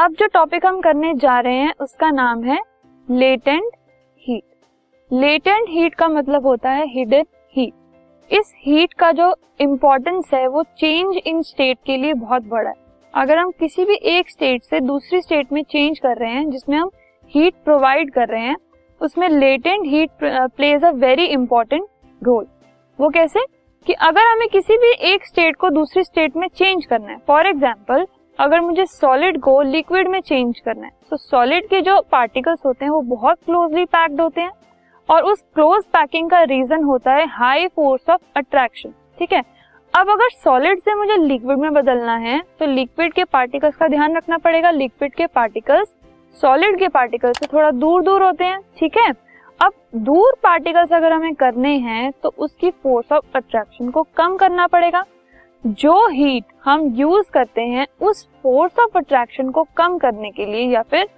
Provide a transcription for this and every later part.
अब जो टॉपिक हम करने जा रहे हैं, उसका नाम है लेटेंट हीट लेटेंट हीट का मतलब होता है हिडन हीट इस हीट का जो इम्पोर्टेंस है, वो चेंज इन स्टेट के लिए बहुत बड़ा है. अगर हम किसी भी एक स्टेट से दूसरी स्टेट में चेंज कर रहे हैं, जिसमें हम हीट प्रोवाइड कर रहे हैं, उसमें latent heat plays a very important role वो कैसे? कि अगर हमें किसी भी एक स्टेट को दूसरी स्टेट में चेंज करना है फॉर एग्ज़ाम्पल अगर मुझे सॉलिड को लिक्विड में चेंज करना है तो सॉलिड के जो पार्टिकल्स होते हैं, वो बहुत क्लोजली पैक्ड होते हैं और उस क्लोज पैकिंग का रीजन होता है हाई फोर्स ऑफ़ अट्रैक्शन ठीक है? अब अगर सॉलिड से मुझे लिक्विड में बदलना है तो लिक्विड के पार्टिकल्स का ध्यान रखना पड़ेगा। लिक्विड के पार्टिकल्स सॉलिड के पार्टिकल से थोड़ा दूर दूर होते हैं, ठीक है? अब दूर पार्टिकल्स अगर हमें करने हैं तो उसकी फोर्स ऑफ़ अट्रैक्शन को कम करना पड़ेगा। जो हीट हम यूज़ करते हैं, उस फोर्स ऑफ़ अट्रैक्शन को कम करने के लिए या फिर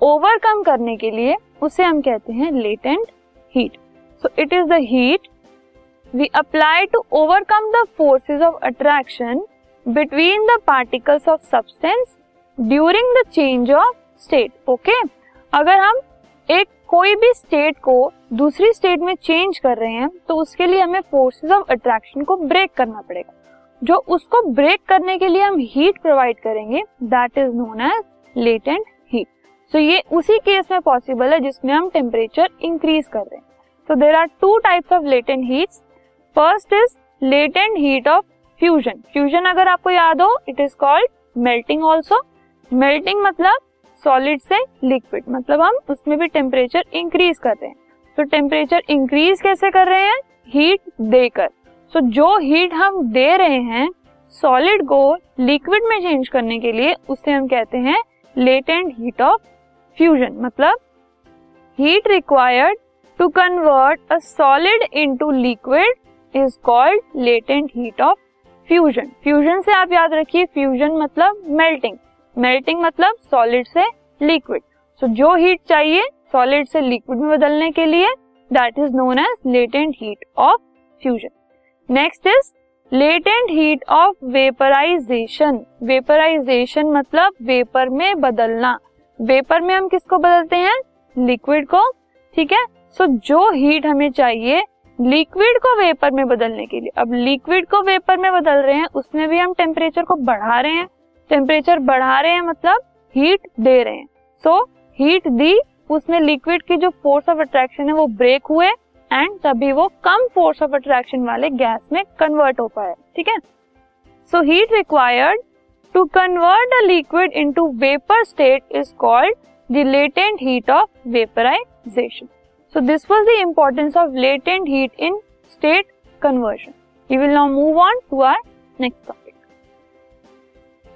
ओवरकम करने के लिए, उसे हम कहते हैं latent heat so it is the heat we apply to overcome the forces of attraction between the particles of substance during the change of state okay अगर हम एक कोई भी स्टेट को दूसरी स्टेट में चेंज कर रहे हैं तो उसके लिए हमें फोर्सेस ऑफ़ अट्रैक्शन को ब्रेक करना पड़ेगा। जो उसको ब्रेक करने के लिए हम हीट प्रोवाइड करेंगे that is known as latent heat so ये उसी केस में पॉसिबल है जिसमें हम टेम्परेचर इंक्रीज कर रहे हैं. So there are two types of latent heat first is latent heat of fusion fusion अगर आपको याद हो it is called melting also melting मतलब सॉलिड से लिक्विड मतलब हम उसमें भी टेम्परेचर इंक्रीज कर रहे हैं. तो टेम्परेचर इंक्रीज कैसे कर रहे हैं? हीट देकर. सो so, जो हीट हम दे रहे हैं सॉलिड को लिक्विड में चेंज करने के लिए उसे हम कहते हैं लेटेंट हीट ऑफ़ फ्यूजन मतलब heat required to convert a solid into liquid is called latent heat of fusion fusion से आप याद रखिए फ्यूजन मतलब मेल्टिंग मेल्टिंग मतलब सॉलिड से लिक्विड सो so, जो हीट चाहिए सॉलिड से लिक्विड में बदलने के लिए that is known as latent heat of fusion next is latent heat of vaporization vaporization मतलब वेपर में बदलना। वेपर में हम किसको बदलते हैं? लिक्विड को। ठीक है? सो so, जो हीट हमें चाहिए लिक्विड को वेपर में बदलने के लिए। अब लिक्विड को वेपर में बदल रहे हैं उसमें भी हम टेम्परेचर को बढ़ा रहे हैं। टेम्परेचर बढ़ा रहे हैं मतलब हीट दे रहे हैं। सो हीट दी उसमें लिक्विड की जो फोर्स ऑफ़ अट्रैक्शन है वो ब्रेक हुए। एंड तभी वो कम फोर्स ऑफ़ अट्रैक्शन वाले गैस में कन्वर्ट हो पाए ठीक है so heat required to convert a liquid into vapour state is called the latent heat of vaporization so this was the importance of latent heat in state conversion we will now move on to our next